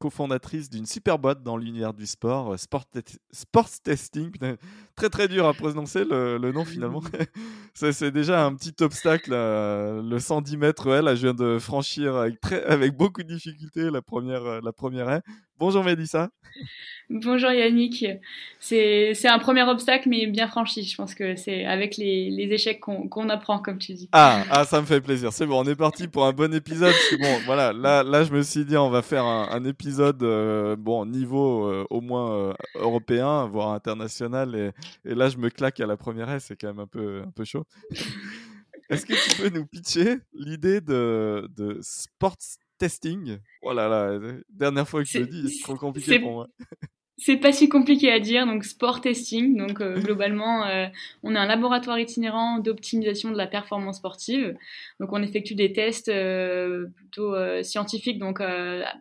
cofondatrice d'une super boîte dans l'univers du sport, euh, Sport, Sports Testing. très très dur à prononcer le, nom finalement. c'est déjà un petit obstacle. le 110 mètres, elle, je viens de franchir avec, très, avec beaucoup de difficultés la première, euh, la première haie. Bonjour Mélissa. Bonjour Yannick. C'est un premier obstacle, mais bien franchi. Je pense que c'est avec les, les échecs qu'on apprend, comme tu dis. Ah, ah, ça me fait plaisir. C'est bon, on est parti pour un bon épisode. bon, voilà, là, là, je me suis dit, on va faire un, épisode, euh, bon, niveau euh, au moins euh, européen, voire international. Et, et, là, je me claque à la première S. C'est quand même un peu, un peu chaud. Est-ce que tu peux nous pitcher l'idée de, de Sports testing. Oh là là, dernière fois que je le dis, c'est trop compliqué pour moi. C'est pas si compliqué à dire, donc sport testing. Donc euh, globalement, euh, on est un laboratoire itinérant d'optimisation de la performance sportive. Donc on effectue des tests euh, plutôt scientifiques, donc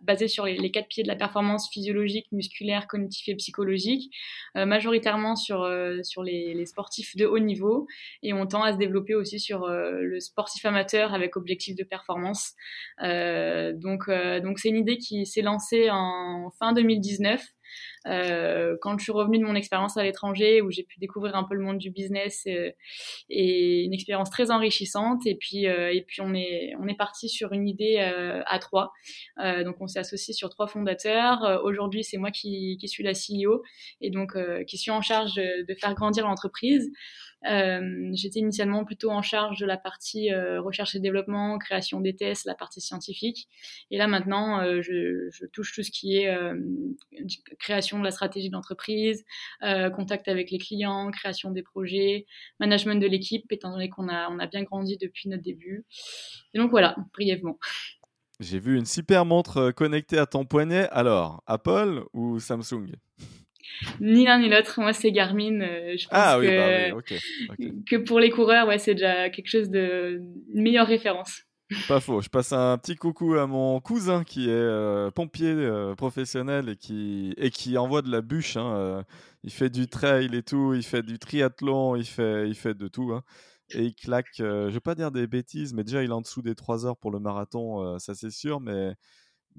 basés sur les, quatre pieds de la performance physiologique, musculaire, cognitive et psychologique, majoritairement sur sur les, les, sportifs de haut niveau, et on tend à se développer aussi sur le sportif amateur avec objectif de performance. donc donc c'est une idée qui s'est lancée en fin 2019. Euh, quand je suis revenue de mon expérience à l'étranger, où j'ai pu découvrir un peu le monde du business euh, et une expérience très enrichissante. Et puis, euh, et puis on est, on est parti sur une idée à trois. donc, on s'est associé sur trois fondateurs. Aujourd'hui, c'est moi qui, qui, suis la CEO et donc qui suis en charge de, de faire grandir l'entreprise. Euh, j'étais initialement plutôt en charge de la partie euh, recherche et développement, création des tests, la partie scientifique. Et là maintenant, euh, je, touche tout ce qui est création de la stratégie d'entreprise, contact avec les clients, création des projets, management de l'équipe, étant donné qu'on a, on a bien grandi depuis notre début. Et donc voilà, brièvement. J'ai vu une super montre connectée à ton poignet. Alors, Apple ou Samsung? Ni l'un ni l'autre. Moi, c'est Garmin. Euh, je pense ah, que, oui, bah oui, que pour les coureurs, ouais, c'est déjà quelque chose de une meilleure référence. Pas faux. Je passe un petit coucou à mon cousin qui est euh, pompier euh, professionnel et qui, et qui envoie de la bûche. Hein, il fait du trail et tout, il fait du triathlon, il fait, il fait de tout. Hein, et il claque, je vais pas dire des bêtises, mais déjà il est en dessous des 3 heures pour le marathon, ça c'est sûr, mais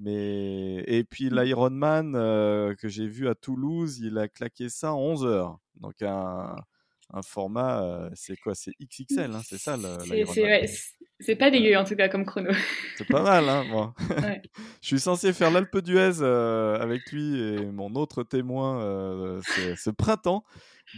mais... Et puis mmh. l'Ironman euh, que j'ai vu à Toulouse, il a claqué ça en 11 heures. Donc un, un format, euh, c'est quoi? C'est XXL, hein, c'est ça l'Ironman C'est pas dégueu en tout cas comme chrono. C'est pas mal, hein, moi. Je suis censé faire l'Alpe d'Huez euh, avec lui et mon autre témoin ce printemps.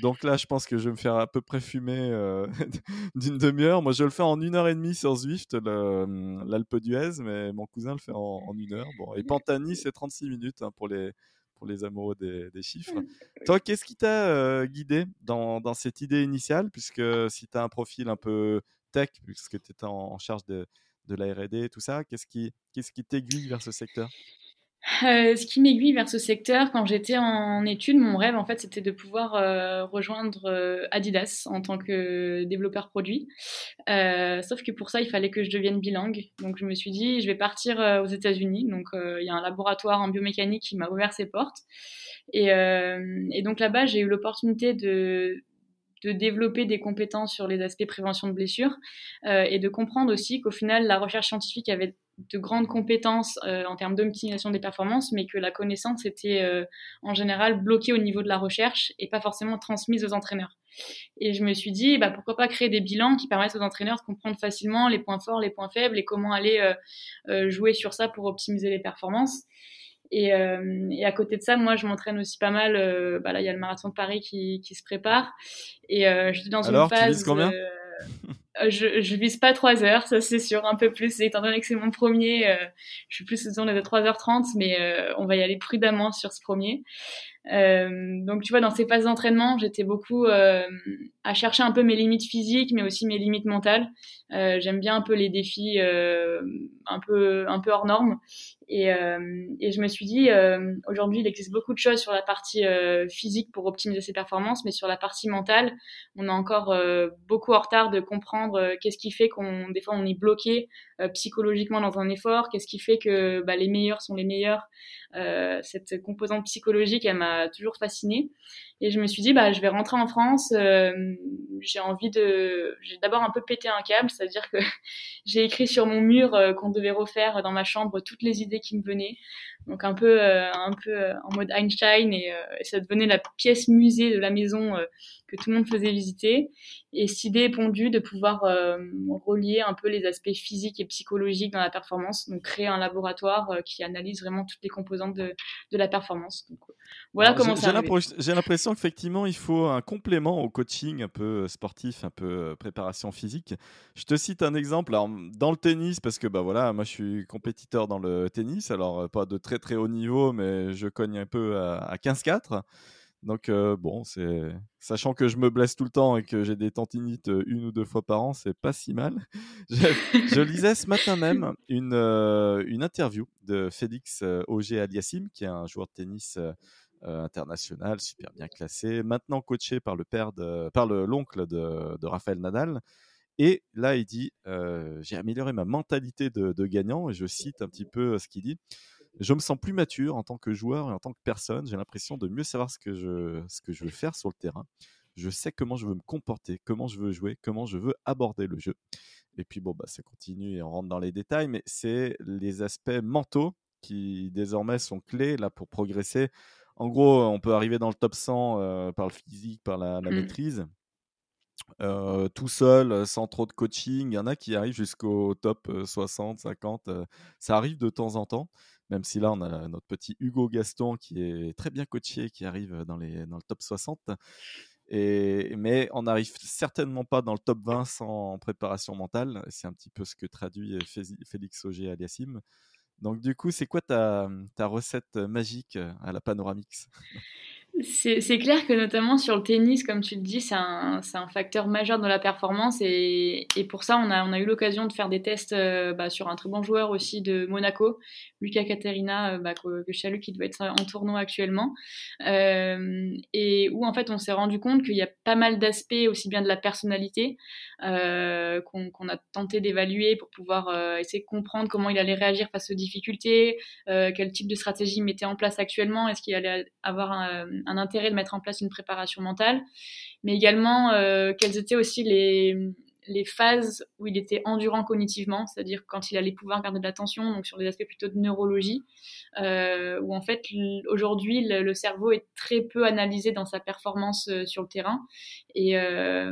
Donc là, je pense que je vais me faire à peu près fumer euh, d'une demi-heure. Moi, je le fais en une heure et demie sur Zwift, hum, l'Alpe d'Huez, mais mon cousin le fait en, une heure. Bon, et Pantani, c'est 36 minutes hein, pour, les, pour les amoureux des, chiffres. Toi, qu'est-ce qui t'a euh, guidé dans, dans, cette idée initiale? Puisque si tu as un profil un peu tech, puisque tu étais en, charge de, de la RD et tout ça, qu'est-ce qui qu'est-ce qui t'aiguille vers ce secteur? Euh, ce qui m'aiguille vers ce secteur, quand j'étais en études, mon rêve, en fait, c'était de pouvoir euh, rejoindre euh, Adidas en tant que développeur produit. sauf que pour ça, il fallait que je devienne bilingue. Donc, je me suis dit, je vais partir aux États-Unis. Donc, il y a un laboratoire en biomécanique qui m'a ouvert ses portes. Et, et donc là-bas, j'ai eu l'opportunité de de développer des compétences sur les aspects prévention de blessures euh, et de comprendre aussi qu'au final, la recherche scientifique avait de grandes compétences euh, en termes d'optimisation des performances, mais que la connaissance était euh, en général bloquée au niveau de la recherche et pas forcément transmise aux entraîneurs. Et je me suis dit, bah, pourquoi pas créer des bilans qui permettent aux entraîneurs de comprendre facilement les points forts, les points faibles et comment aller jouer sur ça pour optimiser les performances. Et, euh, et, à côté de ça, moi, je m'entraîne aussi pas mal. Euh, bah là, il y a le marathon de Paris qui, qui se prépare. Et euh, je suis dans une phase. Tu vises combien je, je vise pas 3 heures, ça c'est sûr, un peu plus. Étant donné que c'est mon premier, je suis plus autour de 3h30, mais on va y aller prudemment sur ce premier. donc, tu vois, dans ces phases d'entraînement, j'étais beaucoup à chercher un peu mes limites physiques, mais aussi mes limites mentales. J'aime bien un peu les défis un peu un peu hors normes. Et, et je me suis dit, aujourd'hui, il existe beaucoup de choses sur la partie physique pour optimiser ses performances, mais sur la partie mentale, on est encore beaucoup en retard de comprendre qu'est-ce qui fait qu'on des fois on est bloqué psychologiquement dans un effort, qu'est-ce qui fait que bah, les meilleurs sont les meilleurs. cette composante psychologique, elle m'a toujours fascinée. Et je me suis dit, bah, je vais rentrer en France. Euh, j'ai envie de. J'ai d'abord un peu pété un câble, c'est-à-dire que j'ai écrit sur mon mur euh, qu'on devait refaire dans ma chambre toutes les idées qui me venaient. Donc un peu, euh, un peu en mode Einstein et, ça devenait la pièce musée de la maison que tout le monde faisait visiter. Et cette idée pondue de pouvoir relier un peu les aspects physiques et psychologiques dans la performance, donc créer un laboratoire qui analyse vraiment toutes les composantes de, de la performance. Donc, voilà comment ça J'ai l'impression qu'effectivement, il faut un complément au coaching un peu euh, sportif, un peu euh, préparation physique. Je te cite un exemple. Alors, dans le tennis, parce que bah, voilà, moi je suis compétiteur dans le tennis, alors euh, pas de très très haut niveau, mais je cogne un peu à, 15-4. Donc bon, c'est sachant que je me blesse tout le temps et que j'ai des tendinites une ou deux fois par an, c'est pas si mal. je, lisais ce matin même une, une interview de Félix Auger Aliassim, qui est un joueur de tennis euh, international, super bien classé, maintenant coaché par le père de, par l'oncle de, de Raphaël Nadal. Et là, il dit euh, J'ai amélioré ma mentalité de, gagnant. Et je cite un petit peu ce qu'il dit Je me sens plus mature en tant que joueur et en tant que personne. J'ai l'impression de mieux savoir ce que, je, ce que je veux faire sur le terrain. Je sais comment je veux me comporter, comment je veux jouer, comment je veux aborder le jeu. Et puis, bon, bah, ça continue et on rentre dans les détails, mais c'est les aspects mentaux qui désormais sont clés là pour progresser en gros, on peut arriver dans le top 100 euh, par le physique, par la, mmh. maîtrise. Euh, tout seul, euh, sans trop de coaching. Il y en a qui arrivent jusqu'au top 60, 50. ça arrive de temps en temps, même si là, on a notre petit Hugo Gaston qui est très bien coaché, qui arrive dans, les, dans le top 60. Et, mais on n'arrive certainement pas dans le top 20 sans préparation mentale. C'est un petit peu ce que traduit Félix Auger aliassim. Donc du coup, c'est quoi ta, ta recette magique à la Panoramix? C'est clair que notamment sur le tennis, comme tu le dis, c'est un, un, facteur majeur de la performance et, et pour ça, on a, on a eu l'occasion de faire des tests euh, bah, sur un très bon joueur aussi de Monaco, Lucas Caterina, euh, bah, que, que qui doit être en tournoi actuellement, euh, et où en fait on s'est rendu compte qu'il y a pas mal d'aspects aussi bien de la personnalité euh, qu'on a tenté d'évaluer pour pouvoir essayer de comprendre comment il allait réagir face aux difficultés, quel type de stratégie il mettait en place actuellement, est-ce qu'il allait avoir un un intérêt de mettre en place une préparation mentale, mais également euh, quelles étaient aussi les, les phases où il était endurant cognitivement, c'est-à-dire quand il allait pouvoir garder de l'attention, donc sur des aspects plutôt de neurologie, euh, où en fait aujourd'hui le, cerveau est très peu analysé dans sa performance euh, sur le terrain. Et, euh,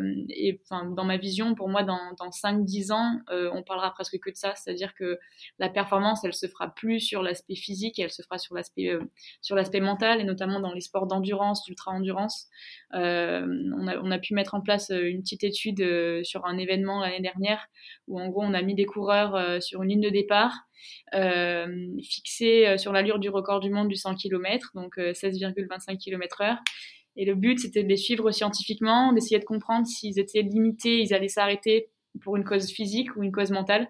dans ma vision, pour moi, dans, dans 5-10 ans, euh, on parlera presque que de ça, c'est-à-dire que la performance, elle se fera plus sur l'aspect physique, elle se fera sur l'aspect sur mental, et notamment dans les sports d'endurance, d'ultra-endurance. On, a, on a pu mettre en place une petite étude sur un événement l'année dernière où en gros on a mis des coureurs euh, sur une ligne de départ euh, fixés euh, sur l'allure du record du monde du 100 km, donc 16,25 km/h. Et le but c'était de les suivre scientifiquement, d'essayer de comprendre s'ils étaient limités, ils allaient s'arrêter pour une cause physique ou une cause mentale.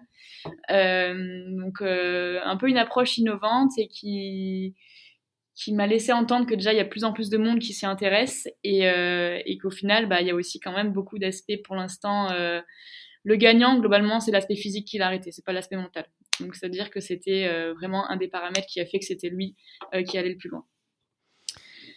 donc un peu une approche innovante et qui qui m'a laissé entendre que déjà il y a plus en plus de monde qui s'y intéresse et, euh, et qu'au final bah il y a aussi quand même beaucoup d'aspects pour l'instant euh, le gagnant globalement c'est l'aspect physique qui l'a arrêté c'est pas l'aspect mental. Donc c'est à dire que c'était euh, vraiment un des paramètres qui a fait que c'était lui qui allait le plus loin.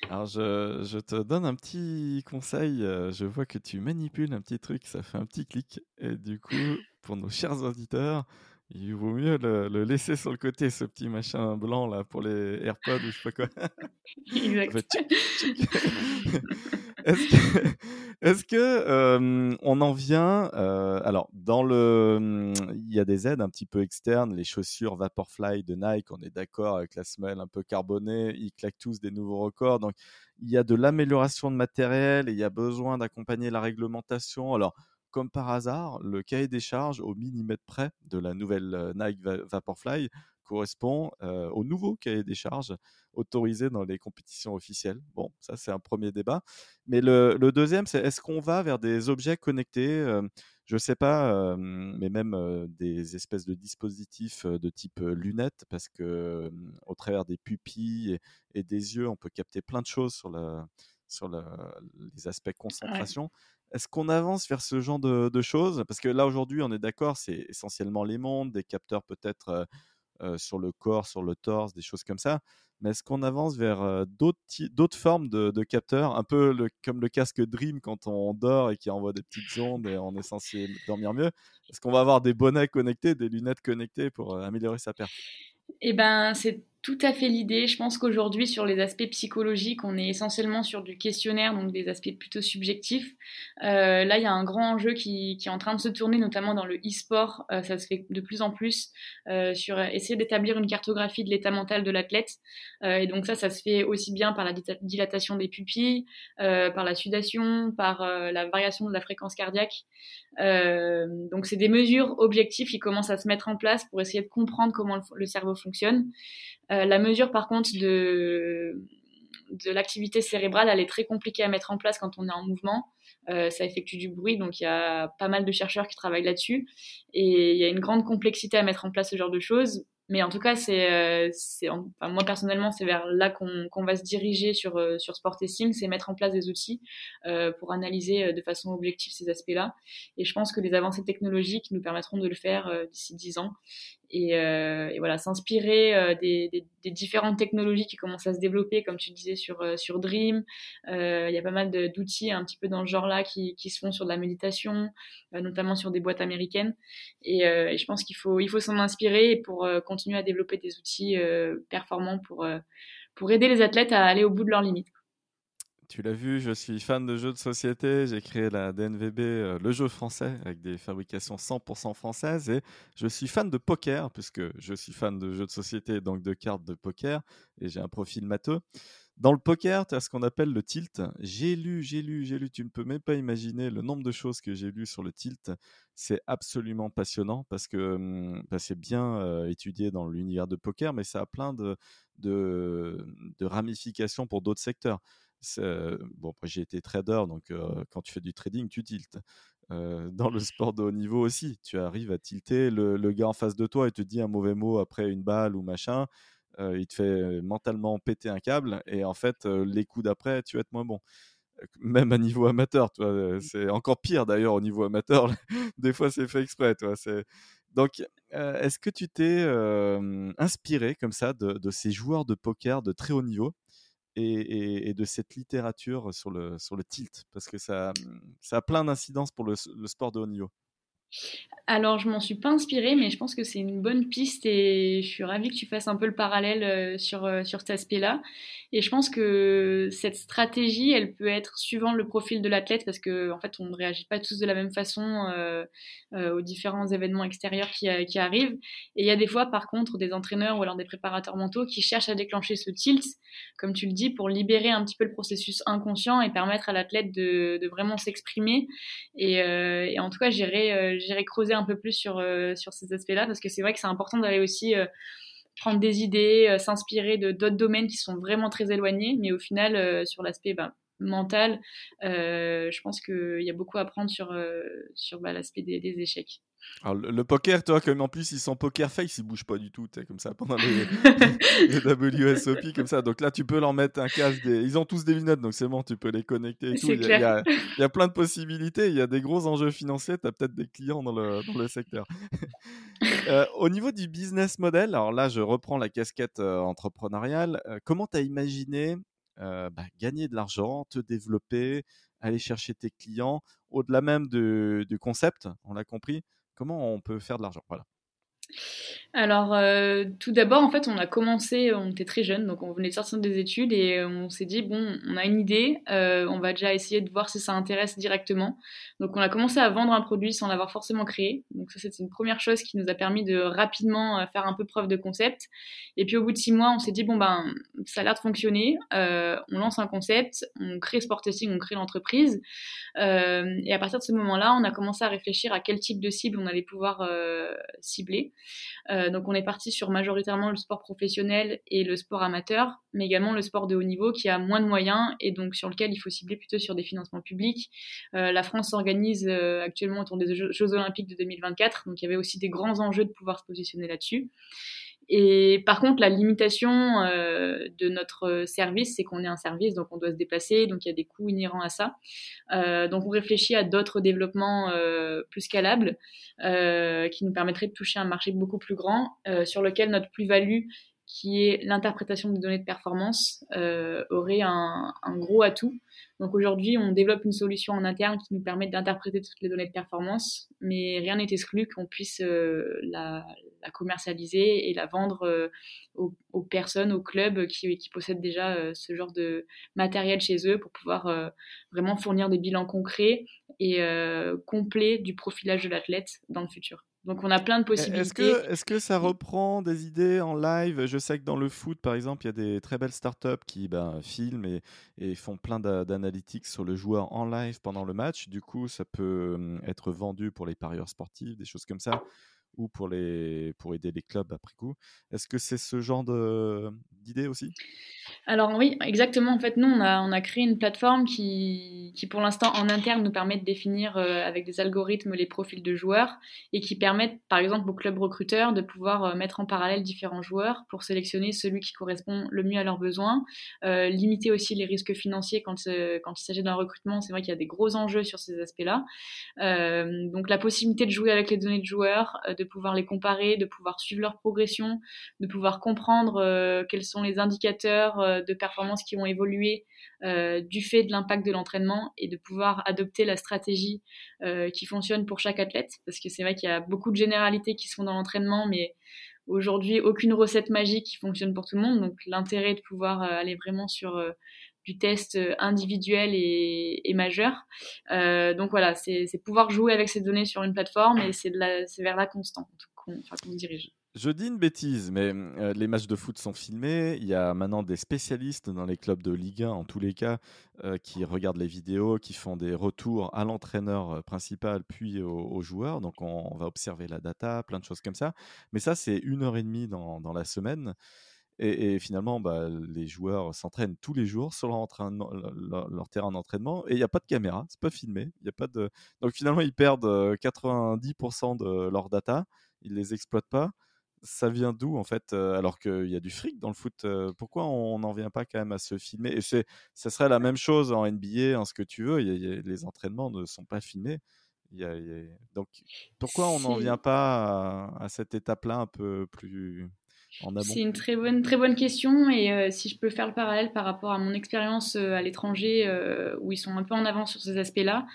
Alors je, je, te donne un petit conseil, je vois que tu manipules un petit truc, ça fait un petit clic. Et du coup pour nos chers auditeurs il vaut mieux le, laisser sur le côté, ce petit machin blanc là pour les AirPods ou je sais pas quoi. Exact. Est-ce que, euh, on en vient euh, Alors, dans le, il y a des aides un petit peu externes, les chaussures Vaporfly de Nike, on est d'accord avec la semelle un peu carbonée, ils claquent tous des nouveaux records. Donc, il y a de l'amélioration de matériel et il y a besoin d'accompagner la réglementation. Alors, comme par hasard, le cahier des charges au millimètre près de la nouvelle euh, Nike Vaporfly correspond euh, au nouveau cahier des charges autorisé dans les compétitions officielles. Bon, ça c'est un premier débat. Mais le, le deuxième, c'est est-ce qu'on va vers des objets connectés je sais pas, mais même des espèces de dispositifs de type lunettes, parce que au travers des pupilles et, des yeux, on peut capter plein de choses sur, la, sur les aspects concentration. Est-ce qu'on avance vers ce genre de, choses? Parce que là, aujourd'hui, on est d'accord, c'est essentiellement les mondes, des capteurs peut-être sur le corps, sur le torse, des choses comme ça. Mais est-ce qu'on avance vers d'autres formes de, capteurs, un peu comme le casque Dream quand on dort et qui envoie des petites ondes et on est censé dormir mieux. Est-ce qu'on va avoir des bonnets connectés, des lunettes connectées pour améliorer sa perte Eh ben, c'est tout à fait l'idée. Je pense qu'aujourd'hui, sur les aspects psychologiques, on est essentiellement sur du questionnaire, donc des aspects plutôt subjectifs. Euh, là, il y a un grand enjeu qui, qui, est en train de se tourner, notamment dans le e-sport. Euh, ça se fait de plus en plus euh, sur essayer d'établir une cartographie de l'état mental de l'athlète. Euh, et donc ça, ça se fait aussi bien par la dilatation des pupilles, euh, par la sudation, par euh, la variation de la fréquence cardiaque. donc c'est des mesures objectives qui commencent à se mettre en place pour essayer de comprendre comment le cerveau fonctionne. Euh, la mesure, par contre, de, l'activité cérébrale, elle est très compliquée à mettre en place quand on est en mouvement. Euh, ça effectue du bruit, donc il y a pas mal de chercheurs qui travaillent là-dessus. Et il y a une grande complexité à mettre en place ce genre de choses. Mais en tout cas, c'est, euh, moi personnellement, c'est vers là qu'on va se diriger sur, euh, sur Sport c'est mettre en place des outils pour analyser de façon objective ces aspects-là. Et je pense que les avancées technologiques nous permettront de le faire d'ici 10 ans. Et, euh, et, voilà, s'inspirer euh, des, différentes technologies qui commencent à se développer, comme tu disais sur, euh, sur Dream. Il y a pas mal d'outils un petit peu dans ce genre-là qui, qui, se font sur de la méditation, notamment sur des boîtes américaines. Et, et je pense qu'il faut, il faut s'en inspirer pour continuer à développer des outils performants pour, pour aider les athlètes à aller au bout de leurs limites. Tu l'as vu, je suis fan de jeux de société. J'ai créé la DNVB, euh, le jeu français, avec des fabrications 100% françaises. Et je suis fan de poker, puisque je suis fan de jeux de société, donc de cartes de poker. Et j'ai un profil matheux. Dans le poker, tu as ce qu'on appelle le tilt. J'ai lu, j'ai lu, j'ai lu. Tu ne peux même pas imaginer le nombre de choses que j'ai lues sur le tilt. C'est absolument passionnant parce que hum, c'est bien euh, étudié dans l'univers de poker, mais ça a plein de ramifications pour d'autres secteurs. Bon, j'ai été trader, donc quand tu fais du trading, tu tiltes. dans le sport de haut niveau aussi, tu arrives à tilter. Le, gars en face de toi, il te dit un mauvais mot après une balle ou machin. il te fait mentalement péter un câble. Et en fait, les coups d'après, tu vas être moins bon. Même à niveau amateur, mmh. c'est encore pire d'ailleurs au niveau amateur. Des fois, c'est fait exprès. Toi, donc, est-ce que tu t'es inspiré comme ça de, de, ces joueurs de poker de très haut niveau? Et, de cette littérature sur le, sur le tilt, parce que ça, a plein d'incidences pour le, le sport de haut niveau. Alors, je m'en suis pas inspirée, mais je pense que c'est une bonne piste et je suis ravie que tu fasses un peu le parallèle euh, sur, euh, sur cet aspect-là. Et je pense que cette stratégie, elle peut être suivant le profil de l'athlète parce qu'en en fait, on ne réagit pas tous de la même façon euh, aux différents événements extérieurs qui, qui, arrivent. Et il y a des fois, par contre, des entraîneurs ou alors des préparateurs mentaux qui cherchent à déclencher ce tilt, comme tu le dis, pour libérer un petit peu le processus inconscient et permettre à l'athlète de, vraiment s'exprimer. Et, et, en tout cas, j'irai j'irai creuser un peu plus sur, euh, sur ces aspects-là parce que c'est vrai que c'est important d'aller aussi euh, prendre des idées, euh, s'inspirer de d'autres domaines qui sont vraiment très éloignés, mais au final, sur l'aspect ben, mental, je pense qu'il y a beaucoup à prendre sur, sur bah, l'aspect des, échecs. Alors, le, poker, toi, comme en plus ils sont poker face, ils bougent pas du tout, comme ça pendant les, les, WSOP, comme ça. Donc là, tu peux leur mettre un casque. Ils ont tous des lunettes, donc c'est bon, tu peux les connecter et tout. Il y, a, il y, a, plein de possibilités. Il y a des gros enjeux financiers. Tu as peut-être des clients dans le, dans le secteur. euh, au niveau du business model, alors là, je reprends la casquette euh, entrepreneuriale. Euh, comment tu as imaginé bah, gagner de l'argent, te développer, aller chercher tes clients, au-delà même du concept, on l'a compris, comment on peut faire de l'argent. Voilà. Alors, euh, tout d'abord, en fait, on a commencé, on était très jeunes, donc on venait de sortir des études et on s'est dit, bon, on a une idée, euh, on va déjà essayer de voir si ça intéresse directement. Donc, on a commencé à vendre un produit sans l'avoir forcément créé. Donc, ça, c'était une première chose qui nous a permis de rapidement euh, faire un peu preuve de concept. Et puis, au bout de six mois, on s'est dit, bon, ben, ça a l'air de fonctionner, on lance un concept, on crée Sport Testing, on crée l'entreprise. et à partir de ce moment-là, on a commencé à réfléchir à quel type de cible on allait pouvoir cibler. Donc on est parti sur majoritairement le sport professionnel et le sport amateur, mais également le sport de haut niveau qui a moins de moyens et donc sur lequel il faut cibler plutôt sur des financements publics. la France s'organise actuellement autour des Jeux olympiques de 2024, donc il y avait aussi des grands enjeux de pouvoir se positionner là-dessus. Et par contre, la limitation euh, de notre service, c'est qu'on est un service, donc on doit se déplacer, donc il y a des coûts inhérents à ça. Euh, donc on réfléchit à d'autres développements euh, plus scalables euh, qui nous permettraient de toucher un marché beaucoup plus grand, euh, sur lequel notre plus-value, qui est l'interprétation des données de performance, euh, aurait un, un, gros atout. Donc aujourd'hui, on développe une solution en interne qui nous permet d'interpréter toutes les données de performance, mais rien n'est exclu qu'on puisse euh, la, commercialiser et la vendre euh, aux, personnes, aux clubs qui, possèdent déjà euh, ce genre de matériel chez eux pour pouvoir vraiment fournir des bilans concrets et complets du profilage de l'athlète dans le futur. Donc on a plein de possibilités. Est-ce que, est que, ça reprend des idées en live? Je sais que dans le foot, par exemple, il y a des très belles startups qui ben, filment et, et, font plein d'analytiques sur le joueur en live pendant le match. Du coup, ça peut hum, être vendu pour les parieurs sportifs, des choses comme ça ou pour, les, pour aider les clubs après coup. Est-ce que c'est ce genre d'idée aussi? Alors oui, exactement. En fait, nous, on a, on a créé une plateforme qui, qui pour l'instant, en interne, nous permet de définir euh, avec des algorithmes les profils de joueurs et qui permettent, par exemple, aux clubs recruteurs de pouvoir euh, mettre en parallèle différents joueurs pour sélectionner celui qui correspond le mieux à leurs besoins, euh, limiter aussi les risques financiers quand, quand il s'agit d'un recrutement. C'est vrai qu'il y a des gros enjeux sur ces aspects-là. donc la possibilité de jouer avec les données de joueurs, de pouvoir les comparer, de pouvoir suivre leur progression, de pouvoir comprendre quels sont les indicateurs de performance qui ont évolué euh, du fait de l'impact de l'entraînement et de pouvoir adopter la stratégie euh, qui fonctionne pour chaque athlète. Parce que c'est vrai qu'il y a beaucoup de généralités qui sont dans l'entraînement, mais aujourd'hui, aucune recette magique qui fonctionne pour tout le monde. Donc l'intérêt de pouvoir euh, aller vraiment sur du test individuel et, majeur. Donc voilà, c'est pouvoir jouer avec ces données sur une plateforme et c'est vers là qu'on qu se dirige. Je dis une bêtise, mais euh, les matchs de foot sont filmés. Il y a maintenant des spécialistes dans les clubs de Ligue 1, en tous les cas, euh, qui regardent les vidéos, qui font des retours à l'entraîneur principal, puis aux, joueurs. Donc on, va observer la data, plein de choses comme ça. Mais ça, c'est une heure et demie dans, dans la semaine. Et, finalement, bah, les joueurs s'entraînent tous les jours sur leur, terrain d'entraînement et il n'y a pas de caméra, c'est pas filmé. Il y a pas de... Donc finalement, ils perdent 90% de leur data, ils les exploitent pas. Ça vient d'où en fait Alors qu'il y a du fric dans le foot, pourquoi on n'en vient pas quand même à se filmer? Et c'est, ça serait la même chose en NBA, en ce que tu veux. Il y a, il y a, les entraînements ne sont pas filmés. Y a. Donc pourquoi on n'en vient pas à, à cette étape-là un peu plus c'est une très bonne, très bonne question et euh, si je peux faire le parallèle par rapport à mon expérience euh, à l'étranger euh, où ils sont un peu en avance sur ces aspects-là,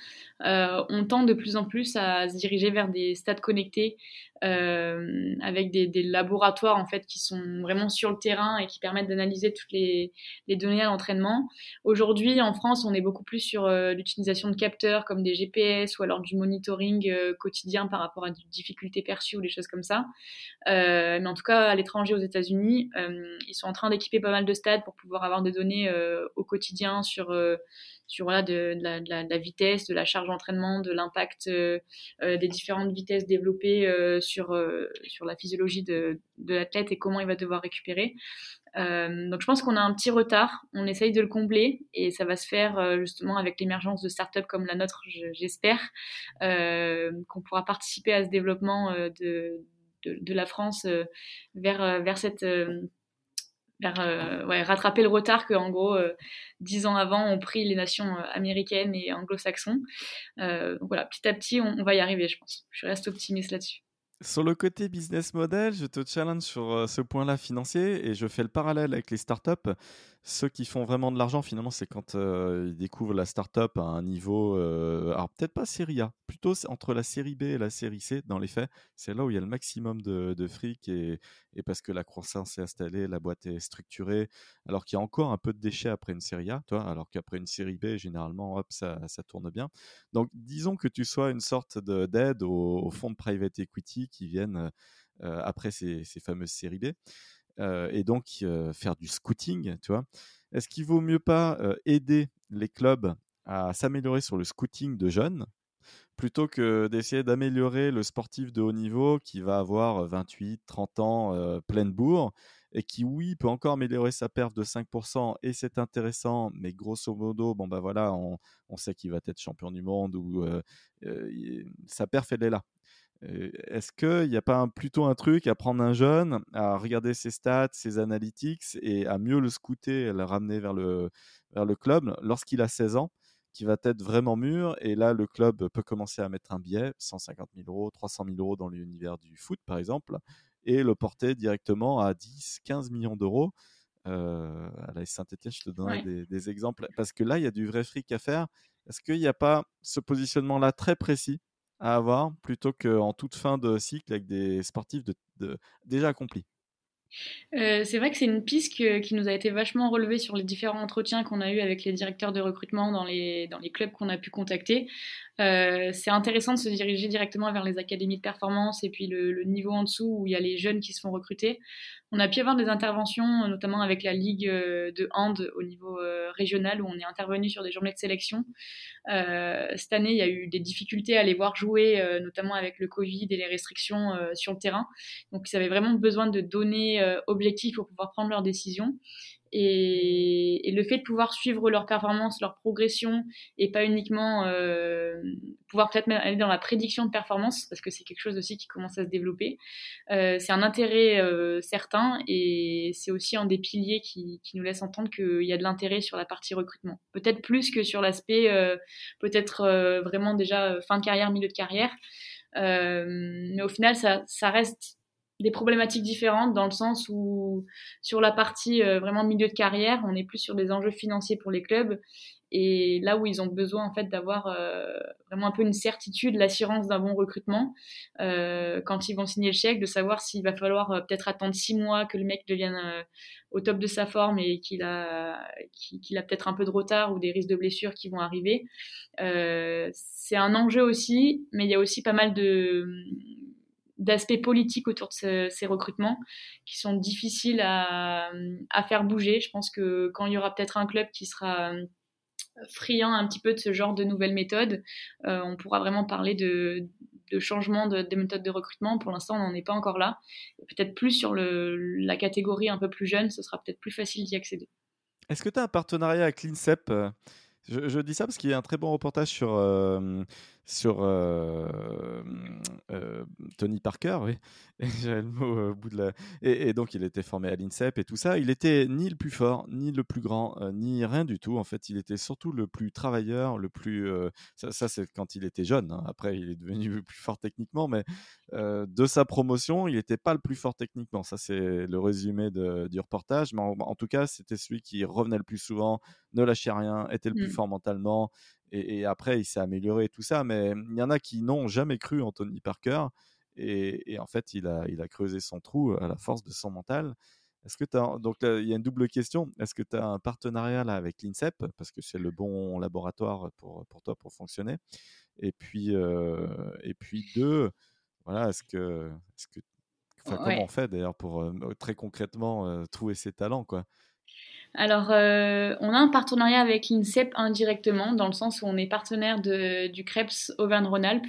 on tend de plus en plus à se diriger vers des stades connectés euh, avec des, des, laboratoires en fait qui sont vraiment sur le terrain et qui permettent d'analyser toutes les, les, données à l'entraînement. Aujourd'hui, en France, on est beaucoup plus sur euh, l'utilisation de capteurs comme des GPS ou alors du monitoring euh, quotidien par rapport à des difficultés perçues ou des choses comme ça. Euh, mais en tout cas, à l'étranger, aux États-Unis, ils sont en train d'équiper pas mal de stades pour pouvoir avoir des données au quotidien sur sur voilà, de, la, vitesse, de la charge d'entraînement, de l'impact euh, euh, des différentes vitesses développées euh, sur, sur la physiologie de, de l'athlète et comment il va devoir récupérer. Donc je pense qu'on a un petit retard, on essaye de le combler et ça va se faire justement avec l'émergence de startups comme la nôtre, j'espère, qu'on pourra participer à ce développement de, de la France vers, vers cette euh, rattraper le retard que en gros euh, dix ans avant ont pris les nations euh, américaines et anglo-saxons. Voilà, petit à petit, on, va y arriver, je pense. Je reste optimiste là-dessus. Sur le côté business model, je te challenge sur ce point-là financier et je fais le parallèle avec les startups ceux qui font vraiment de l'argent, finalement, c'est quand euh, ils découvrent la startup à un niveau, euh, alors peut-être pas série A, plutôt entre la série B et la série C, dans les faits, c'est là où il y a le maximum de, fric et, parce que la croissance est installée, la boîte est structurée, alors qu'il y a encore un peu de déchets après une série A, toi, alors qu'après une série B, généralement, hop, ça, tourne bien. Donc, disons que tu sois une sorte d'aide aux, aux, fonds de private equity qui viennent euh, après ces, ces fameuses séries B et donc euh, faire du scouting, tu vois. Est-ce qu'il vaut mieux pas euh, aider les clubs à s'améliorer sur le scouting de jeunes plutôt que d'essayer d'améliorer le sportif de haut niveau qui va avoir 28, 30 ans, pleine bourre, et qui, oui, peut encore améliorer sa perf de 5%, et c'est intéressant, mais grosso modo, bon, bah voilà, on, on sait qu'il va être champion du monde, ou sa perf, elle est là. Est-ce qu'il n'y a pas plutôt un truc à prendre un jeune, à regarder ses stats, ses analytics et à mieux le scouter, à le ramener vers le, vers le club lorsqu'il a 16 ans, qui va être vraiment mûr Et là, le club peut commencer à mettre un billet, 150 000 euros, 300 000 euros dans l'univers du foot, par exemple, et le porter directement à 10, 15 millions d'euros? Euh, à la Saint-Etienne, je te donnerai des, des, exemples. Parce que là, il y a du vrai fric à faire. Est-ce qu'il n'y a pas ce positionnement-là très précis? À avoir plutôt qu'en toute fin de cycle avec des sportifs déjà accomplis? C'est vrai que c'est une piste qui nous a été vachement relevée sur les différents entretiens qu'on a eu avec les directeurs de recrutement dans les, dans les clubs qu'on a pu contacter. Euh, c'est intéressant de se diriger directement vers les académies de performance et puis le, niveau en dessous où il y a les jeunes qui se font recruter. On a pu avoir des interventions, notamment avec la Ligue euh, de hand au niveau euh, régional où on est intervenu sur des journées de sélection. cette année, il y a eu des difficultés à les voir jouer, notamment avec le Covid et les restrictions sur le terrain. Donc, ils avaient vraiment besoin de données objectives pour pouvoir prendre leurs décisions. Et, le fait de pouvoir suivre leur performance, leur progression, et pas uniquement euh, pouvoir peut-être aller dans la prédiction de performance, parce que c'est quelque chose aussi qui commence à se développer, euh, c'est un intérêt euh, certain et c'est aussi un des piliers qui, qui nous laisse entendre qu'il y a de l'intérêt sur la partie recrutement. Peut-être plus que sur l'aspect, peut-être vraiment déjà fin de carrière, milieu de carrière. mais au final, ça, ça reste des problématiques différentes dans le sens où sur la partie euh, vraiment milieu de carrière, on est plus sur des enjeux financiers pour les clubs et là où ils ont besoin en fait d'avoir euh, vraiment un peu une certitude, l'assurance d'un bon recrutement euh, quand ils vont signer le chèque, de savoir s'il va falloir peut-être attendre six mois que le mec devienne au top de sa forme et qu'il a qu'il a peut-être un peu de retard ou des risques de blessures qui vont arriver. c'est un enjeu aussi, mais il y a aussi pas mal de d'aspects politiques autour de ces recrutements qui sont difficiles à, faire bouger. Je pense que quand il y aura peut-être un club qui sera friand un petit peu de ce genre de nouvelles méthodes, euh, on pourra vraiment parler de, changement de, des méthodes de recrutement. Pour l'instant, on n'en est pas encore là. Peut-être plus sur la catégorie un peu plus jeune, ce sera peut-être plus facile d'y accéder. Est-ce que tu as un partenariat avec l'INSEP? Euh, je, dis ça parce qu'il y a un très bon reportage sur, euh, sur euh, euh, Tony Parker, oui. le mot au bout de la. Et, donc, il était formé à l'INSEP et tout ça. Il était ni le plus fort, ni le plus grand, ni rien du tout. En fait, il était surtout le plus travailleur, le plus. ça, c'est quand il était jeune. Hein. Après, il est devenu le plus fort techniquement, mais de sa promotion, il n'était pas le plus fort techniquement. Ça, c'est le résumé de, du reportage. Mais en, tout cas, c'était celui qui revenait le plus souvent, ne lâchait rien, était le plus mmh. fort mentalement. Et, après, il s'est amélioré et tout ça. Mais il y en a qui n'ont jamais cru en Tony Parker. Et, en fait, il a, il a creusé son trou à la force de son mental. Est-ce que tu donc il y a une double question. Est-ce que tu as un partenariat là avec l'INSEP? Parce que c'est le bon laboratoire pour, pour toi pour fonctionner Et puis et puis deux, voilà, est-ce que est-ce que comment on fait d'ailleurs pour très concrètement trouver ses talents quoi? Alors, euh, on a un partenariat avec l'INSEP indirectement, dans le sens où on est partenaire du CREPS Auvergne-Rhône-Alpes.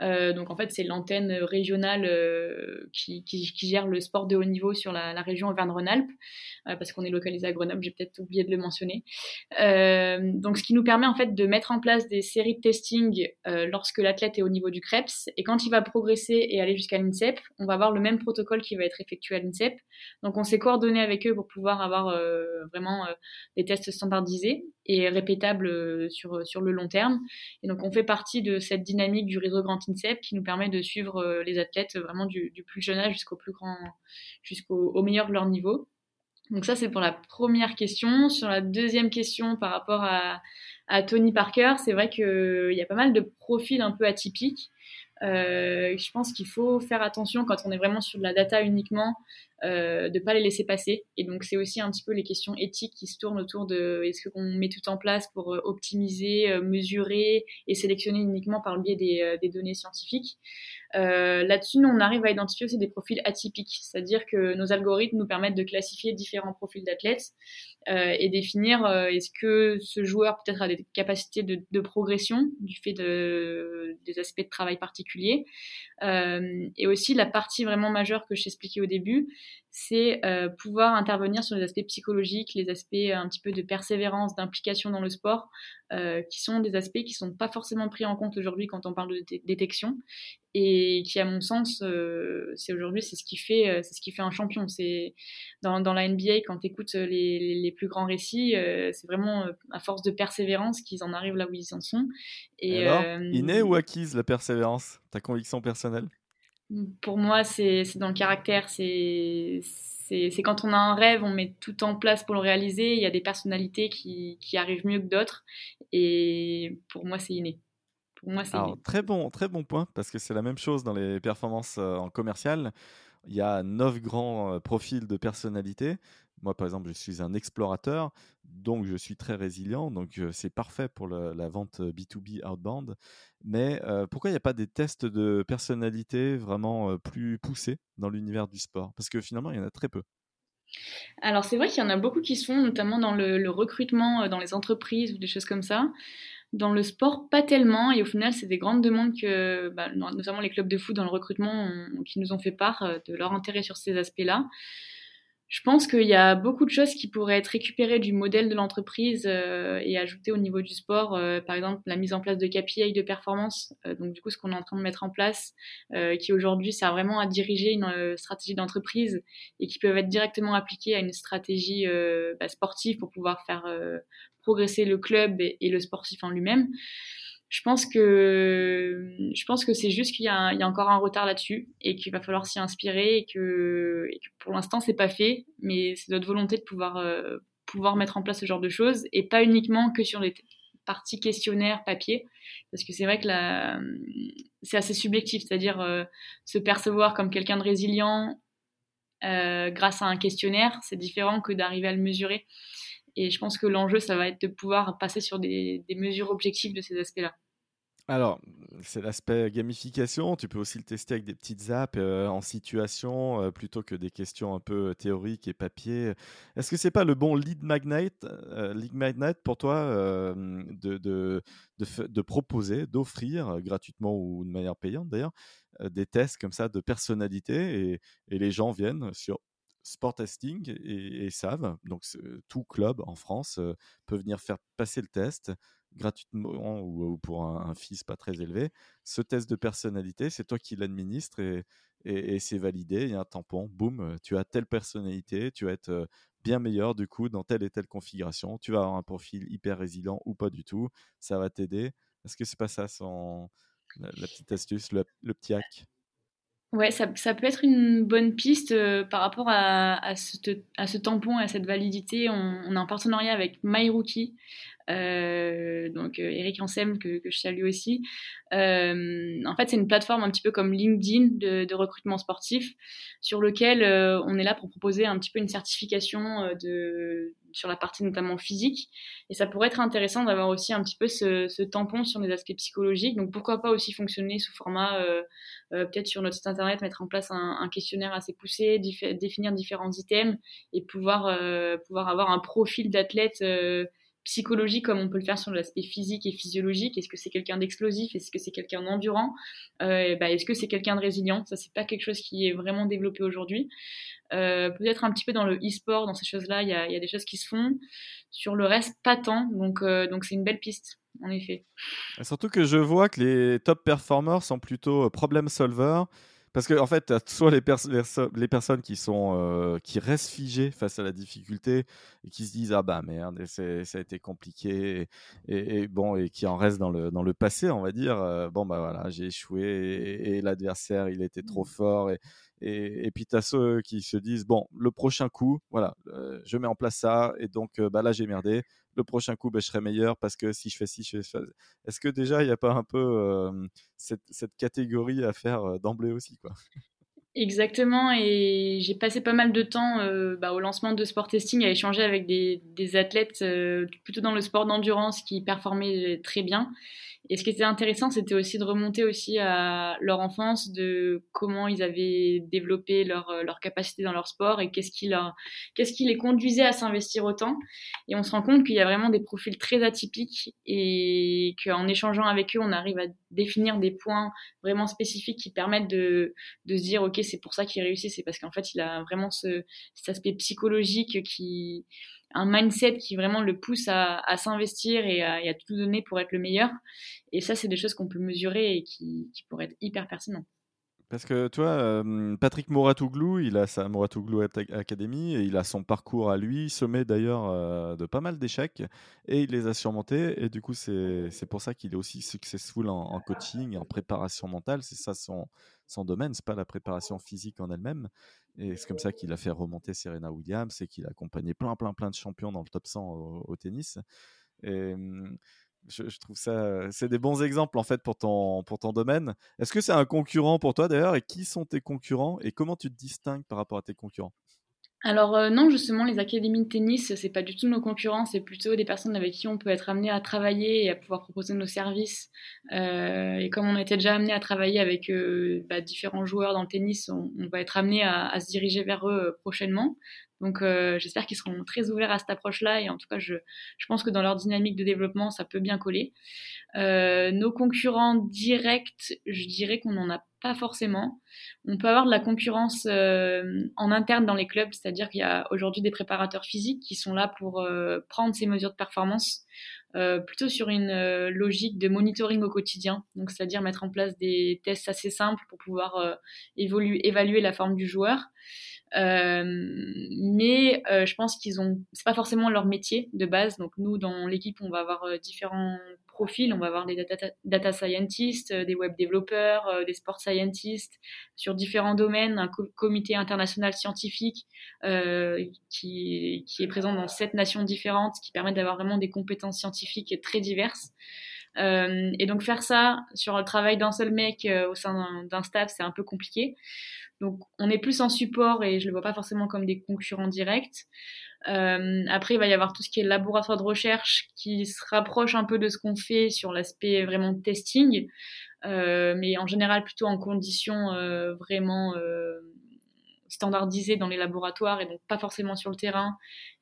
Euh, donc, en fait, c'est l'antenne régionale euh, qui, gère le sport de haut niveau sur la, la région Auvergne-Rhône-Alpes, parce qu'on est localisé à Grenoble, j'ai peut-être oublié de le mentionner. donc, ce qui nous permet en fait de mettre en place des séries de testing lorsque l'athlète est au niveau du CREPS. Et quand il va progresser et aller jusqu'à l'INSEP, on va avoir le même protocole qui va être effectué à l'INSEP. Donc, on s'est coordonné avec eux pour pouvoir avoir vraiment euh, des tests standardisés et répétables euh, sur, sur le long terme. Et donc on fait partie de cette dynamique du réseau Grand INSEP qui nous permet de suivre euh, les athlètes vraiment du, plus jeune âge jusqu'au plus grand, jusqu'au meilleur de leur niveau. Donc ça, c'est pour la première question. Sur la deuxième question par rapport à, Tony Parker, c'est vrai qu'il y a pas mal de profils un peu atypiques. Euh, je pense qu'il faut faire attention quand on est vraiment sur de la data uniquement de ne pas les laisser passer. Et donc, c'est aussi un petit peu les questions éthiques qui se tournent autour de est-ce qu'on met tout en place pour optimiser, mesurer et sélectionner uniquement par le biais des, données scientifiques? Là-dessus, nous, on arrive à identifier aussi des profils atypiques, c'est-à-dire que nos algorithmes nous permettent de classifier différents profils d'athlètes et définir est-ce que ce joueur peut-être a des capacités de, de progression du fait de, des aspects de travail particuliers. Euh, et aussi la partie vraiment majeure que je t'expliquais au début, c'est euh, pouvoir intervenir sur les aspects psychologiques, les aspects un petit peu de persévérance, d'implication dans le sport, euh, qui sont des aspects qui ne sont pas forcément pris en compte aujourd'hui quand on parle de détection et qui, à mon sens, euh, c'est aujourd'hui c'est ce qui fait c'est ce qui fait un champion. C'est dans, dans, la NBA quand tu écoutes les, les, plus grands récits, c'est vraiment à force de persévérance qu'ils en arrivent là où ils en sont. Et, alors, inné ou acquise la persévérance, ta conviction personnelle? Pour moi, c'est dans le caractère. C'est quand on a un rêve, on met tout en place pour le réaliser. Il y a des personnalités qui, qui arrivent mieux que d'autres. Et pour moi, c'est inné. Pour moi, c'est Très bon, très bon point, parce que c'est la même chose dans les performances euh, en commercial. Il y a neuf grands euh, profils de personnalité. Moi, par exemple, je suis un explorateur, donc je suis très résilient, donc c'est parfait pour la vente B2B outbound. Mais pourquoi il n'y a pas des tests de personnalité vraiment plus poussés dans l'univers du sport? Parce que finalement, il y en a très peu. Alors c'est vrai qu'il y en a beaucoup qui se font, notamment dans le, recrutement, dans les entreprises ou des choses comme ça. Dans le sport, pas tellement. Et au final, c'est des grandes demandes que, bah, notamment les clubs de foot dans le recrutement, qui nous ont fait part de leur intérêt sur ces aspects-là. Je pense qu'il y a beaucoup de choses qui pourraient être récupérées du modèle de l'entreprise euh, et ajoutées au niveau du sport. Euh, par exemple, la mise en place de KPI de performance. Euh, donc, du coup, ce qu'on est en train de mettre en place, qui aujourd'hui sert vraiment à diriger une stratégie d'entreprise et qui peuvent être directement appliquées à une stratégie bah, sportive pour pouvoir faire progresser le club et, et le sportif en lui-même je pense que je pense que c'est juste qu'il y, a encore un retard là-dessus et qu'il va falloir s'y inspirer et que, pour l'instant c'est pas fait, mais c'est notre volonté de pouvoir euh, pouvoir mettre en place ce genre de choses et pas uniquement que sur les parties questionnaires papier, parce que c'est vrai que c'est assez subjectif, c'est-à-dire euh, se percevoir comme quelqu'un de résilient euh, grâce à un questionnaire, c'est différent que d'arriver à le mesurer. Et je pense que l'enjeu, ça va être de pouvoir passer sur des, mesures objectives de ces aspects-là. Alors, c'est l'aspect gamification. Tu peux aussi le tester avec des petites apps euh, en situation euh, plutôt que des questions un peu théoriques et papier. Est-ce que c'est pas le bon lead magnet, euh, lead magnet pour toi de, proposer, d'offrir gratuitement ou de manière payante d'ailleurs, des tests comme ça de personnalité et les gens viennent sur sport testing et, savent, donc tout club en France peut venir faire passer le test gratuitement ou, pour un, fils pas très élevé. Ce test de personnalité, c'est toi qui l'administres et, et, c'est validé. Il y a un tampon, boum, tu as telle personnalité, tu vas être bien meilleur du coup dans telle et telle configuration. Tu vas avoir un profil hyper résilient ou pas du tout. Ça va t'aider. Est-ce que c'est pas ça la, petite astuce, le, le petit hack? Ouais, ça, ça, peut être une bonne piste euh, par rapport à, à, ce, à, ce, tampon, à cette validité. On, on a un partenariat avec MyRookie, euh, donc euh, Eric Ansem que, que, je salue aussi. Euh, en fait, c'est une plateforme un petit peu comme LinkedIn de, de recrutement sportif, sur lequel euh, on est là pour proposer un petit peu une certification de, sur la partie notamment physique. Et ça pourrait être intéressant d'avoir aussi un petit peu ce, tampon sur les aspects psychologiques. Donc pourquoi pas aussi fonctionner sous format, euh, euh, peut-être sur notre site internet, mettre en place un, un questionnaire assez poussé, définir différents items et pouvoir, euh, pouvoir avoir un profil d'athlète psychologique comme on peut le faire sur l'aspect physique et physiologique. Est-ce que c'est quelqu'un d'explosif? Est-ce que c'est quelqu'un d'endurant? Euh, bah, Est-ce que c'est quelqu'un de résilient? Ça, c'est pas quelque chose qui est vraiment développé aujourd'hui. Euh, peut-être un petit peu dans le e-sport, dans ces choses-là, il y a, des choses qui se font. Sur le reste, pas tant. Donc, euh, donc c'est une belle piste, en effet. surtout que je vois que les top performers sont plutôt problem solvers parce qu'en en fait, tu as soit les, les, personnes qui, sont, euh, qui restent figées face à la difficulté et qui se disent Ah bah merde, ça a été compliqué, et, bon, et qui en restent dans le, dans le passé, on va dire euh, Bon bah voilà, j'ai échoué, et, l'adversaire, il était trop mmh. fort, et, et, puis tu as ceux qui se disent Bon, le prochain coup, voilà, euh, je mets en place ça, et donc bah là, j'ai merdé, le prochain coup, ben, je serai meilleur parce que si je fais ci, je fais ça. Est-ce que déjà, il n'y a pas un peu cette, catégorie à faire d'emblée aussi quoi? Exactement, et j'ai passé pas mal de temps bah, au lancement de Sport Testing à échanger avec des, athlètes plutôt dans le sport d'endurance qui performaient très bien. Et ce qui était intéressant, c'était aussi de remonter aussi à leur enfance, de comment ils avaient développé leur, euh, leur capacité dans leur sport et qu'est-ce qui, leur, qu'est-ce qui les conduisait à s'investir autant. Et on se rend compte qu'il y a vraiment des profils très atypiques et qu'en échangeant avec eux, on arrive à définir des points vraiment spécifiques qui permettent de, de se dire, OK, c'est pour ça qu'il réussit, c'est parce qu'en fait, il a vraiment ce, cet aspect psychologique qui un mindset qui vraiment le pousse à, s'investir et à, tout donner pour être le meilleur. Et ça, c'est des choses qu'on peut mesurer et qui, pourraient être hyper pertinentes. Parce que toi, euh, Patrick Mouratoglou, il a sa Mouratoglou Academy et il a son parcours à lui, sommet d'ailleurs euh, de pas mal d'échecs et il les a surmontés. Et du coup, c'est pour ça qu'il est aussi successful en, en coaching et en préparation mentale. C'est ça son, son domaine, c'est pas la préparation physique en elle-même. Et c'est comme ça qu'il a fait remonter Serena Williams et qu'il a accompagné plein, plein, plein de champions dans le top 100 au, tennis. Et mmh, je, trouve ça, c'est des bons exemples en fait pour ton, pour ton domaine. Est-ce que c'est un concurrent pour toi d'ailleurs Et qui sont tes concurrents Et comment tu te distingues par rapport à tes concurrents? Alors euh, non, justement, les académies de tennis, c'est pas du tout nos concurrents, c'est plutôt des personnes avec qui on peut être amené à travailler et à pouvoir proposer nos services. Euh, et comme on été déjà amené à travailler avec euh, bah, différents joueurs dans le tennis, on, va être amené à, se diriger vers eux prochainement. Donc j'espère qu'ils seront très ouverts à cette approche-là et en tout cas je, je, pense que dans leur dynamique de développement ça peut bien coller. nos concurrents directs, je dirais qu'on n'en a pas forcément. On peut avoir de la concurrence euh, en interne dans les clubs, c'est-à-dire qu'il y a aujourd'hui des préparateurs physiques qui sont là pour euh, prendre ces mesures de performance, euh, plutôt sur une logique de monitoring au quotidien, donc c'est-à-dire mettre en place des tests assez simples pour pouvoir évoluer, évaluer la forme du joueur. mais je pense qu'ils ont, c'est pas forcément leur métier de base. Donc nous, dans l'équipe, on va avoir différents on va avoir des data, scientists, euh, des web développeurs, euh, des sport scientists sur différents domaines, un comité international scientifique euh, qui, qui, est présent dans sept nations différentes, qui permet d'avoir vraiment des compétences scientifiques très diverses. et donc faire ça sur le travail d'un seul mec au sein d'un staff, c'est un peu compliqué. Donc on est plus en support et je le vois pas forcément comme des concurrents directs. Euh, après, il va y avoir tout ce qui est laboratoire de recherche qui se rapproche un peu de ce qu'on fait sur l'aspect vraiment testing, euh, mais en général plutôt en conditions euh, vraiment euh, standardisées dans les laboratoires et donc pas forcément sur le terrain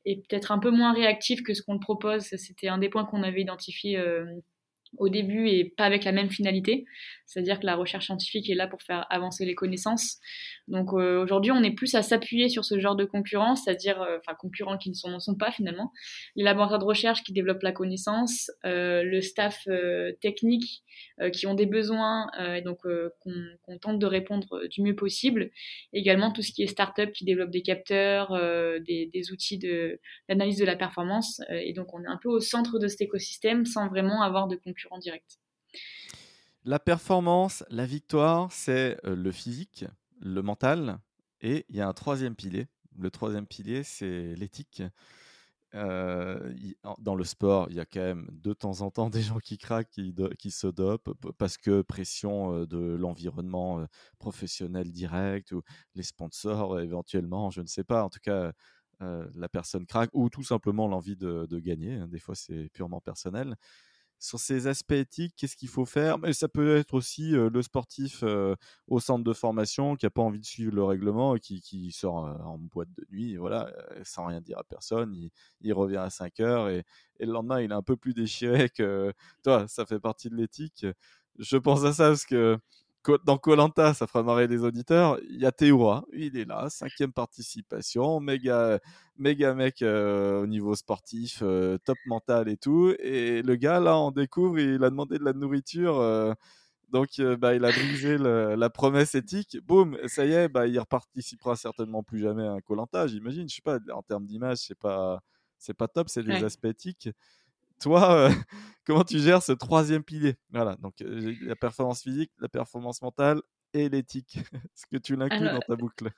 et peut-être un peu moins réactif que ce qu'on propose. C'était un des points qu'on avait identifié euh, au début et pas avec la même finalité. C'est-à-dire que la recherche scientifique est là pour faire avancer les connaissances. Donc euh, aujourd'hui, on est plus à s'appuyer sur ce genre de concurrence, c'est-à-dire, euh, enfin, concurrents qui ne sont, sont, pas finalement, les laboratoires de recherche qui développent la connaissance, euh, le staff technique qui ont des besoins et donc qu'on tente de répondre du mieux possible. Également tout ce qui est start-up qui développe des capteurs, des, outils d'analyse de, de la performance. et donc on est un peu au centre de cet écosystème sans vraiment avoir de concurrents directs. La performance, la victoire, c'est euh, le physique, le mental, et il y a un troisième pilier. Le troisième pilier, c'est l'éthique. Euh, dans le sport, il y a quand même de temps en temps des gens qui craquent, qui, se dopent parce que pression euh, de l'environnement professionnel direct ou les sponsors éventuellement, je ne sais pas. En tout cas, la personne craque ou tout simplement l'envie de, de, gagner. Des fois, c'est purement personnel sur ces aspects éthiques, qu'est-ce qu'il faut faire? Mais ça peut être aussi le sportif au centre de formation qui n'a pas envie de suivre le règlement et qui, sort en boîte de nuit, voilà, sans rien dire à personne. Il, revient à 5 heures et, et, le lendemain, il est un peu plus déchiré que toi. Ça fait partie de l'éthique. Je pense à ça parce que dans Colanta, ça fera marrer les auditeurs. Il y a Théoura, il est là, cinquième participation, méga, méga mec euh, au niveau sportif, euh, top mental et tout. Et le gars là, on découvre, il a demandé de la nourriture. Euh, donc, bah, il a brisé la promesse éthique. Boum, ça y est, bah, il reparticipera certainement plus jamais à Colanta, j'imagine. Je sais pas, en termes d'image, c'est pas, c'est pas top, c'est des aspects éthiques toi, euh, comment tu gères ce troisième pilier? Voilà, donc euh, la performance physique, la performance mentale et l'éthique. Est-ce que tu l'inclus dans ta boucle?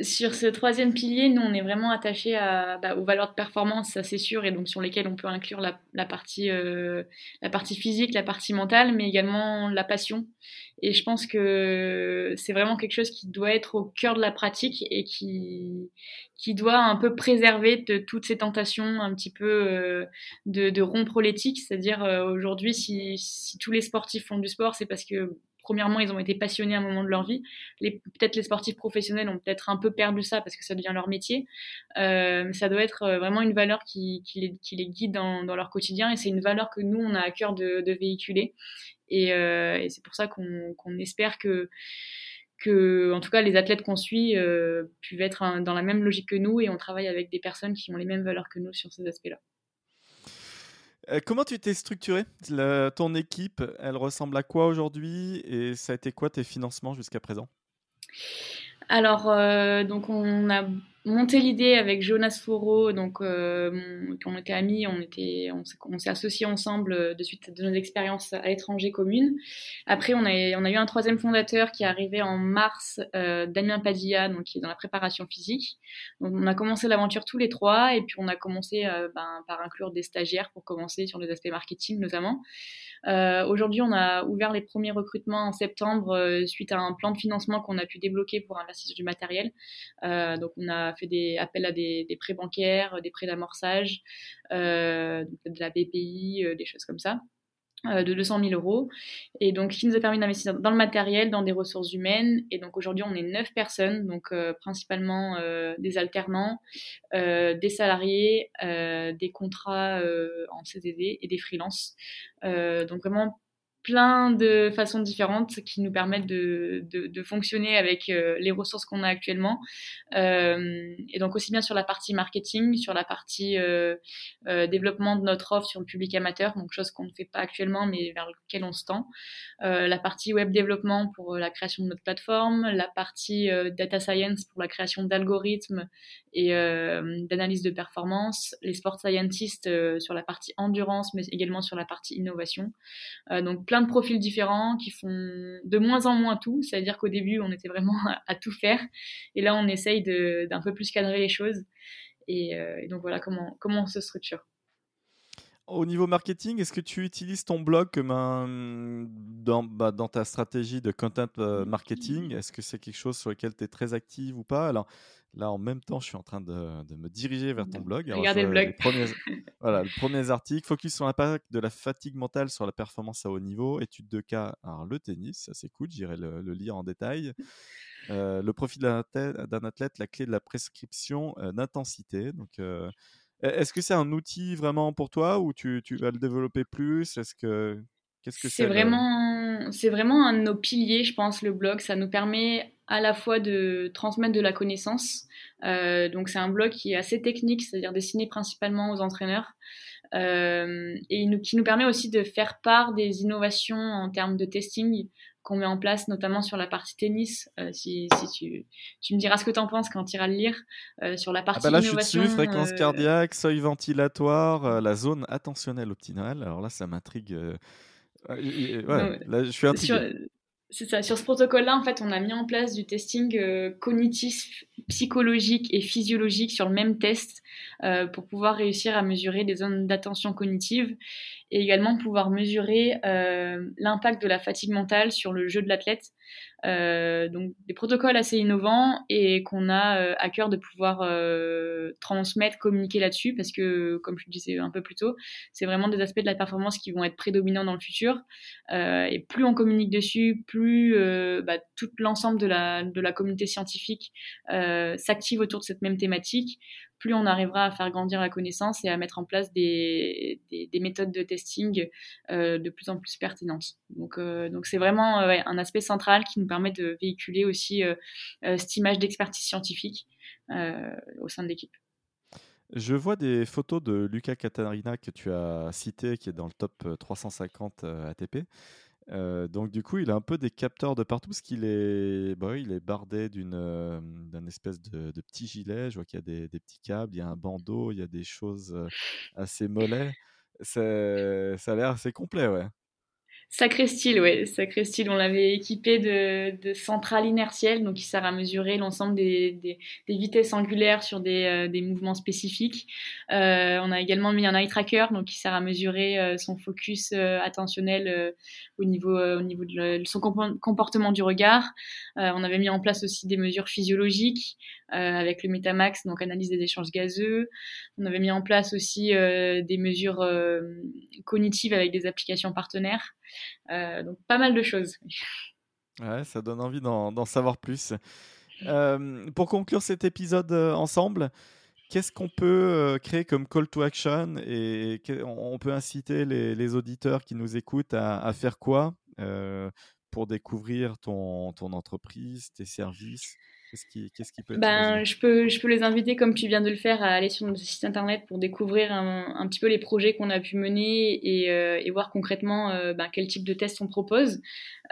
Sur ce troisième pilier, nous, on est vraiment attaché bah, aux valeurs de performance, ça c'est sûr, et donc sur lesquelles on peut inclure la, partie, euh, la partie physique, la partie mentale, mais également la passion. Et je pense que c'est vraiment quelque chose qui doit être au cœur de la pratique et qui, qui doit un peu préserver de toutes ces tentations un petit peu euh, de, de rompre l'éthique. C'est-à-dire euh, aujourd'hui, si, si tous les sportifs font du sport, c'est parce que premièrement, ils ont été passionnés à un moment de leur vie. peut-être les sportifs professionnels ont peut-être un peu perdu ça parce que ça devient leur métier. Euh, ça doit être euh, vraiment une valeur qui, les, guide dans, leur quotidien et c'est une valeur que nous, on a à cœur de, véhiculer. Euh, et, c'est pour ça qu'on espère que, que, en tout cas, les athlètes qu'on suit puissent être dans la même logique que nous et on travaille avec des personnes qui ont les mêmes valeurs que nous sur ces aspects-là. Euh, comment tu t'es structuré? Ton équipe, elle ressemble à quoi aujourd'hui? Et ça a été quoi tes financements jusqu'à présent? Alors, euh, donc on a monté l'idée avec Jonas Foro, donc euh, on était amis, on était, on, s'est associés ensemble euh, de suite de nos expériences à l'étranger communes. Après, on a, on a eu un troisième fondateur qui est arrivé en mars, euh, Damien Padilla, donc qui est dans la préparation physique. Donc, on a commencé l'aventure tous les trois, et puis on a commencé euh, ben, par inclure des stagiaires pour commencer sur les aspects marketing notamment. Euh, Aujourd'hui, on a ouvert les premiers recrutements en septembre euh, suite à un plan de financement qu'on a pu débloquer pour investir du matériel. Euh, donc, on a fait des appels à des, des prêts bancaires, des prêts d'amorçage, de la BPI, des choses comme ça. Euh, de 200 000 euros. Et donc, qui nous a permis d'investir dans le matériel, dans des ressources humaines. Et donc, aujourd'hui, on est neuf personnes, donc euh, principalement euh, des alternants, des salariés, des contrats en CDD et des freelances. donc, vraiment plein de façons différentes qui nous permettent de, de, fonctionner avec euh, les ressources qu'on a actuellement. Euh, et donc aussi bien sur la partie marketing, sur la partie euh, développement de notre offre sur le public amateur, donc chose qu'on ne fait pas actuellement mais vers laquelle on se tend. la partie web développement pour la création de notre plateforme, la partie data science pour la création d'algorithmes et d'analyse de performance, les sport scientists sur la partie endurance mais également sur la partie innovation. donc plein de profils différents qui font de moins en moins tout. C'est-à-dire qu'au début, on était vraiment à, tout faire. Et là, on essaye d'un peu plus cadrer les choses. Et, euh, donc voilà comment, comment on se structure. Au niveau marketing, est-ce que tu utilises ton blog comme un, dans, bah, dans ta stratégie de content euh, marketing? Est-ce que c'est quelque chose sur lequel tu es très active ou pas? Alors, Là, en même temps, je suis en train de, me diriger vers ton blog. Regardez le blog. voilà, le premier article, focus sur l'impact de la fatigue mentale sur la performance à haut niveau, étude de cas. Alors, le tennis, ça c'est cool, j'irai le, lire en détail. Euh, le profil d'un athlète, la clé de la prescription euh, d'intensité. Donc, euh, e-, est-ce que c'est un outil vraiment pour toi ou tu, tu vas le développer plus? Est-ce que qu'est-ce que c'est vraiment, c'est vraiment un de nos piliers, je pense, le blog. Ça nous permet à la fois de transmettre de la connaissance. Euh, donc c'est un blog qui est assez technique, c'est-à-dire destiné principalement aux entraîneurs. Euh, et nous, qui nous permet aussi de faire part des innovations en termes de testing qu'on met en place, notamment sur la partie tennis. Euh, si, si tu, tu, me diras ce que tu en penses quand tu iras le lire, sur la partie ah bah là, innovation. Je suis dessus, fréquence cardiaque, seuil ventilatoire, la zone attentionnelle optimale. Alors là, ça m'intrigue. Ouais, là, je suis intrigué. C'est ça. Sur ce protocole-là, en fait, on a mis en place du testing euh, cognitif, psychologique et physiologique sur le même test euh, pour pouvoir réussir à mesurer des zones d'attention cognitive et également pouvoir mesurer euh, l'impact de la fatigue mentale sur le jeu de l'athlète. Euh, donc des protocoles assez innovants et qu'on a euh, à cœur de pouvoir euh, transmettre, communiquer là-dessus parce que, comme je le disais un peu plus tôt, c'est vraiment des aspects de la performance qui vont être prédominants dans le futur. et plus on communique dessus, plus bah, tout l'ensemble de la, de la communauté scientifique s'active autour de cette même thématique, plus on arrivera à faire grandir la connaissance et à mettre en place des, des, méthodes de testing euh, de plus en plus pertinentes. Donc, euh, c'est vraiment euh, un aspect central qui nous permet de véhiculer aussi cette image d'expertise scientifique au sein de l'équipe. Je vois des photos de Lucas Catarina que tu as cité, qui est dans le top 350 ATP. Euh, donc du coup, il a un peu des capteurs de partout parce qu'il est, bah il est bardé d'une euh, d'un espèce de, petit gilet. Je vois qu'il y a des, des, petits câbles, il y a un bandeau, il y a des choses euh, assez mollets. Ça a l'air assez complet, ouais. Sacré style, ouais, sacré style. On l'avait équipé de, de centrales inertielles, donc qui sert à mesurer l'ensemble des, vitesses angulaires sur des, euh, des mouvements spécifiques. Euh, on a également mis un eye tracker, donc qui sert à mesurer euh, son focus euh, attentionnel au niveau, au niveau de, son comportement du regard. on avait mis en place aussi des mesures physiologiques avec le Metamax, donc analyse des échanges gazeux. On avait mis en place aussi des mesures cognitives avec des applications partenaires. Euh, donc pas mal de choses. Ouais, ça donne envie d'en savoir plus. Euh, pour conclure cet épisode euh, ensemble, qu'est-ce qu'on peut créer comme call to action et on peut inciter les, auditeurs qui nous écoutent à, faire quoi pour découvrir ton, ton entreprise, tes services? Qu'est-ce qui, qui, peut ben, je peux, je peux les inviter, comme tu viens de le faire, à aller sur notre site internet pour découvrir un, un petit peu les projets qu'on a pu mener et, euh, et voir concrètement euh, ben, quel type de tests on propose.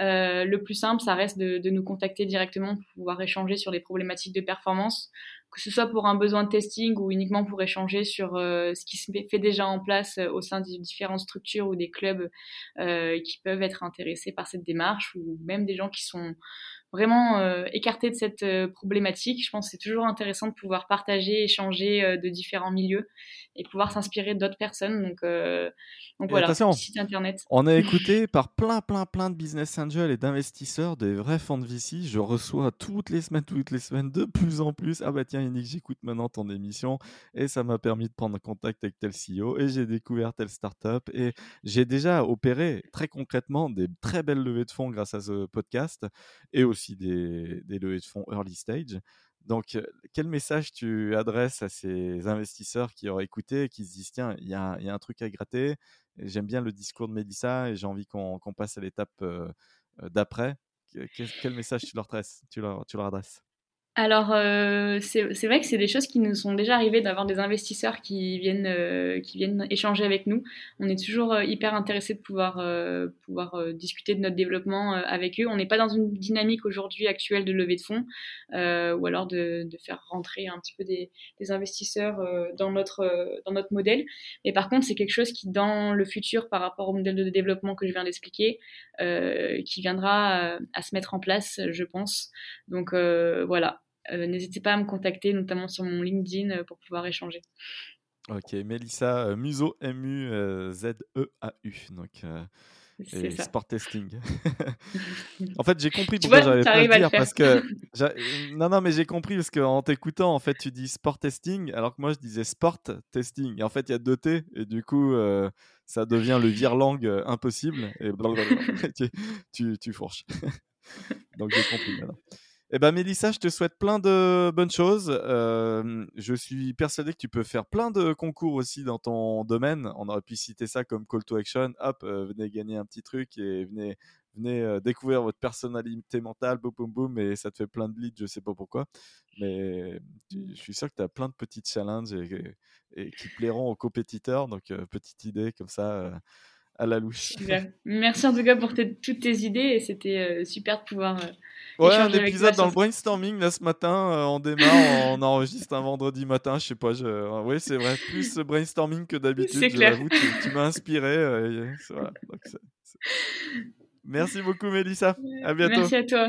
Euh, le plus simple, ça reste de, de, nous contacter directement pour pouvoir échanger sur les problématiques de performance, que ce soit pour un besoin de testing ou uniquement pour échanger sur ce qui se fait déjà en place au sein de différentes structures ou des clubs qui peuvent être intéressés par cette démarche ou même des gens qui sont vraiment euh, écarté de cette euh, problématique. Je pense que c'est toujours intéressant de pouvoir partager, échanger euh, de différents milieux et pouvoir s'inspirer d'autres personnes. Donc, donc voilà, site internet. On est écouté par plein, plein, plein de business angels et d'investisseurs, des vrais fonds de VC. Je reçois toutes les semaines, toutes les semaines, de plus en plus. Ah bah tiens, Yannick, j'écoute maintenant ton émission et ça m'a permis de prendre contact avec tel CEO et j'ai découvert telle startup et j'ai déjà opéré très concrètement des très belles levées de fonds grâce à ce podcast et aussi des, levées de fonds early stage. Donc, quel message tu adresses à ces investisseurs qui auraient écouté et qui se disent tiens, il y, a, un truc à gratter, j'aime bien le discours de Mélissa et j'ai envie qu'on passe à l'étape d'après quel, message tu leur, tu leur, tu leur adresses? Alors, euh, c'est vrai que c'est des choses qui nous sont déjà arrivées d'avoir des investisseurs qui viennent, euh, qui viennent échanger avec nous. On est toujours euh, hyper intéressé de pouvoir, euh, pouvoir euh, discuter de notre développement avec eux. On n'est pas dans une dynamique aujourd'hui actuelle de levée de fonds ou alors de, de, faire rentrer un petit peu des, des investisseurs dans, notre, dans notre modèle. Mais par contre, c'est quelque chose qui, dans le futur, par rapport au modèle de développement que je viens d'expliquer, qui viendra à se mettre en place, je pense. Donc voilà, euh, n'hésitez pas à me contacter, notamment sur mon LinkedIn, euh, pour pouvoir échanger. Ok, Mélissa euh, Muso, M-U-Z-E-A-U. Donc, et sport testing. en fait, j'ai compris pourquoi j'avais pas à dire parce que non non mais j'ai compris parce qu'en t'écoutant en fait tu dis sport testing alors que moi je disais sport testing et en fait il y a deux T et du coup ça devient le virlang impossible et tu, tu, tu fourches. Donc j'ai compris maintenant. Eh ben Mélissa, je te souhaite plein de bonnes choses. Euh, je suis persuadé que tu peux faire plein de concours aussi dans ton domaine. On aurait pu citer ça comme call to action. Hop, euh, venez gagner un petit truc et venez, venez euh, découvrir votre personnalité mentale. Boum, boum, boum. Et ça te fait plein de leads, je sais pas pourquoi. Mais je suis sûr que tu as plein de petits challenges et, qui plairont aux compétiteurs. Donc, petite idée comme ça à la louche. Merci en tout cas pour toutes tes idées et c'était super de pouvoir Ouais, un épisode dans le brainstorming là ce matin, euh, on démarre, on enregistre un vendredi matin, je sais pas, je... Euh, oui c'est vrai, plus brainstorming que d'habitude, j'avoue, tu, tu m'as inspiré. Euh, voilà, donc Merci beaucoup Mélissa, à bientôt. Merci à toi.